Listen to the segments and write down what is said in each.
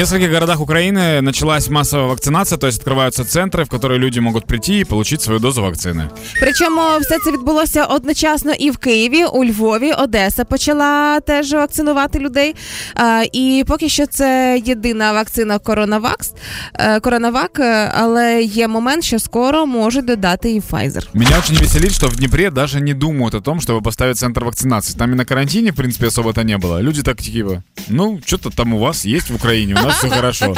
нескольких городах Украины началась массовая вакцинация, то есть открываются центры, в которые люди могут прийти и получить свою дозу вакцины. Причому все це відбулося одночасно і в Києві, у Львові, Одеса почала теж вакцинувати людей. А, і поки що це єдина вакцина Коронавакс, е, Коронавак, е, але є момент, що скоро можуть додати і Pfizer. Меня очень веселит, что в Днепре даже не думают о том, чтобы поставить центр вакцинации. Там и на карантине, в принципе, особо-то не было. Люди так типа, ну, что-то там у вас есть в Украине, у нас все хорошо.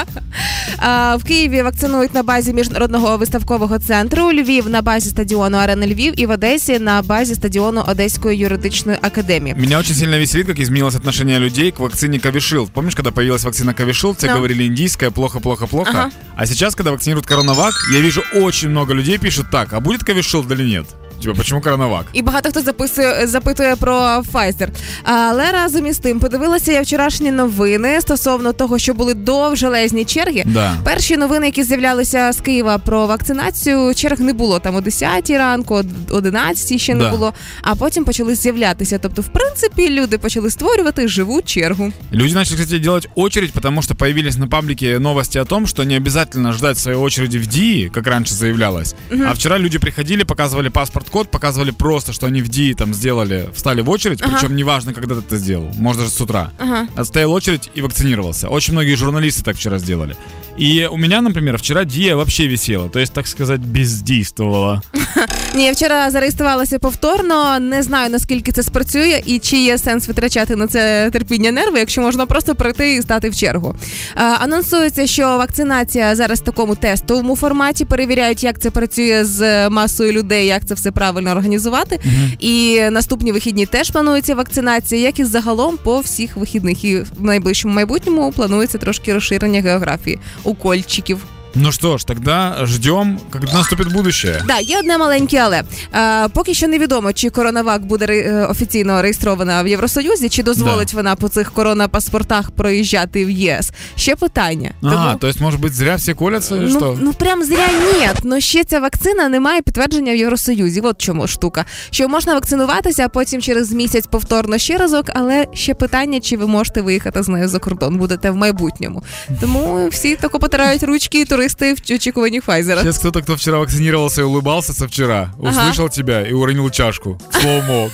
А, в Києві вакцинують на базі міжнародного виставкового центру, Львів на базі стадіону Арена Львів і в Одесі на базі стадіону Одеської юридичної академії. Меня очень сильно веселит, как изменилось отношение людей к вакцине Covishield. Помнишь, когда появилась вакцина Covishield, все Да. говорили индийская, плохо-плохо-плохо. Ага. А сейчас, когда вакцинируют коронавак, я вижу очень много людей пишут так, а будет Covishield или нет? Типа, почему коронавак? І багато хто записує запитує про Pfizer. Але разом із тим подивилася я вчорашні новини стосовно того, що були довжелезні черги. Да. Перші новини, які з'являлися з Києва про вакцинацію, черг не було там о 10 ранку, о 11 ще не Да. було. А потім почали з'являтися. Тобто, в принципі, люди почали створювати живу чергу. Люди начали, кстати, делать очередь, потому что появились на паблике новости о том, что не обязательно ждать своей очереди в ДИИ, как раньше заявлялось. А вчера люди приходили, показывали паспорт-код, показывали просто, что они в ДИИ там сделали, встали в очередь, Ага. причем неважно, когда ты это сделал, может даже с утра. Ага. Отстоял очередь и вакцинировался. Очень многие журналисты так вчера сделали. И у меня, например, вчера ДИА вообще висела, то есть, так сказать, бездействовала. Ні, я вчора зареєструвалася повторно. Не знаю наскільки це спрацює і чи є сенс витрачати на це терпіння нерви, якщо можна просто прийти і стати в чергу. А, анонсується, що вакцинація зараз в такому тестовому форматі. Перевіряють, як це працює з масою людей, як це все правильно організувати. І наступні вихідні теж планується вакцинація, як і загалом по всіх вихідних. І в найближчому майбутньому планується трошки розширення географії укольчиків. Ну что ж, тогда ждем, когда наступит будущее. Да, є одне маленьке але. Е, поки що невідомо, чи коронавак буде ре- е, офіційно реєстрована в Євросоюзі, чи дозволить вона по цих коронапаспортах проїжджати в ЄС. Ще питання. А, то есть, может быть, зря все колятся или Ну, что? ну прям зря ні. Ну ще ця вакцина не має підтвердження в Євросоюзі. От чому штука. Що можна вакцинуватися, а потім через місяць повторно ще разок, але ще питання, чи ви можете виїхати з нею за кордон, будете в майбутньому. Тому всі тако потирають ручки і туристи в очікуванні Файзера. Сейчас кто-то, кто вчера вакцинировался и улыбался со вчера, Ага. услышал тебя и уронил чашку. Слоумо.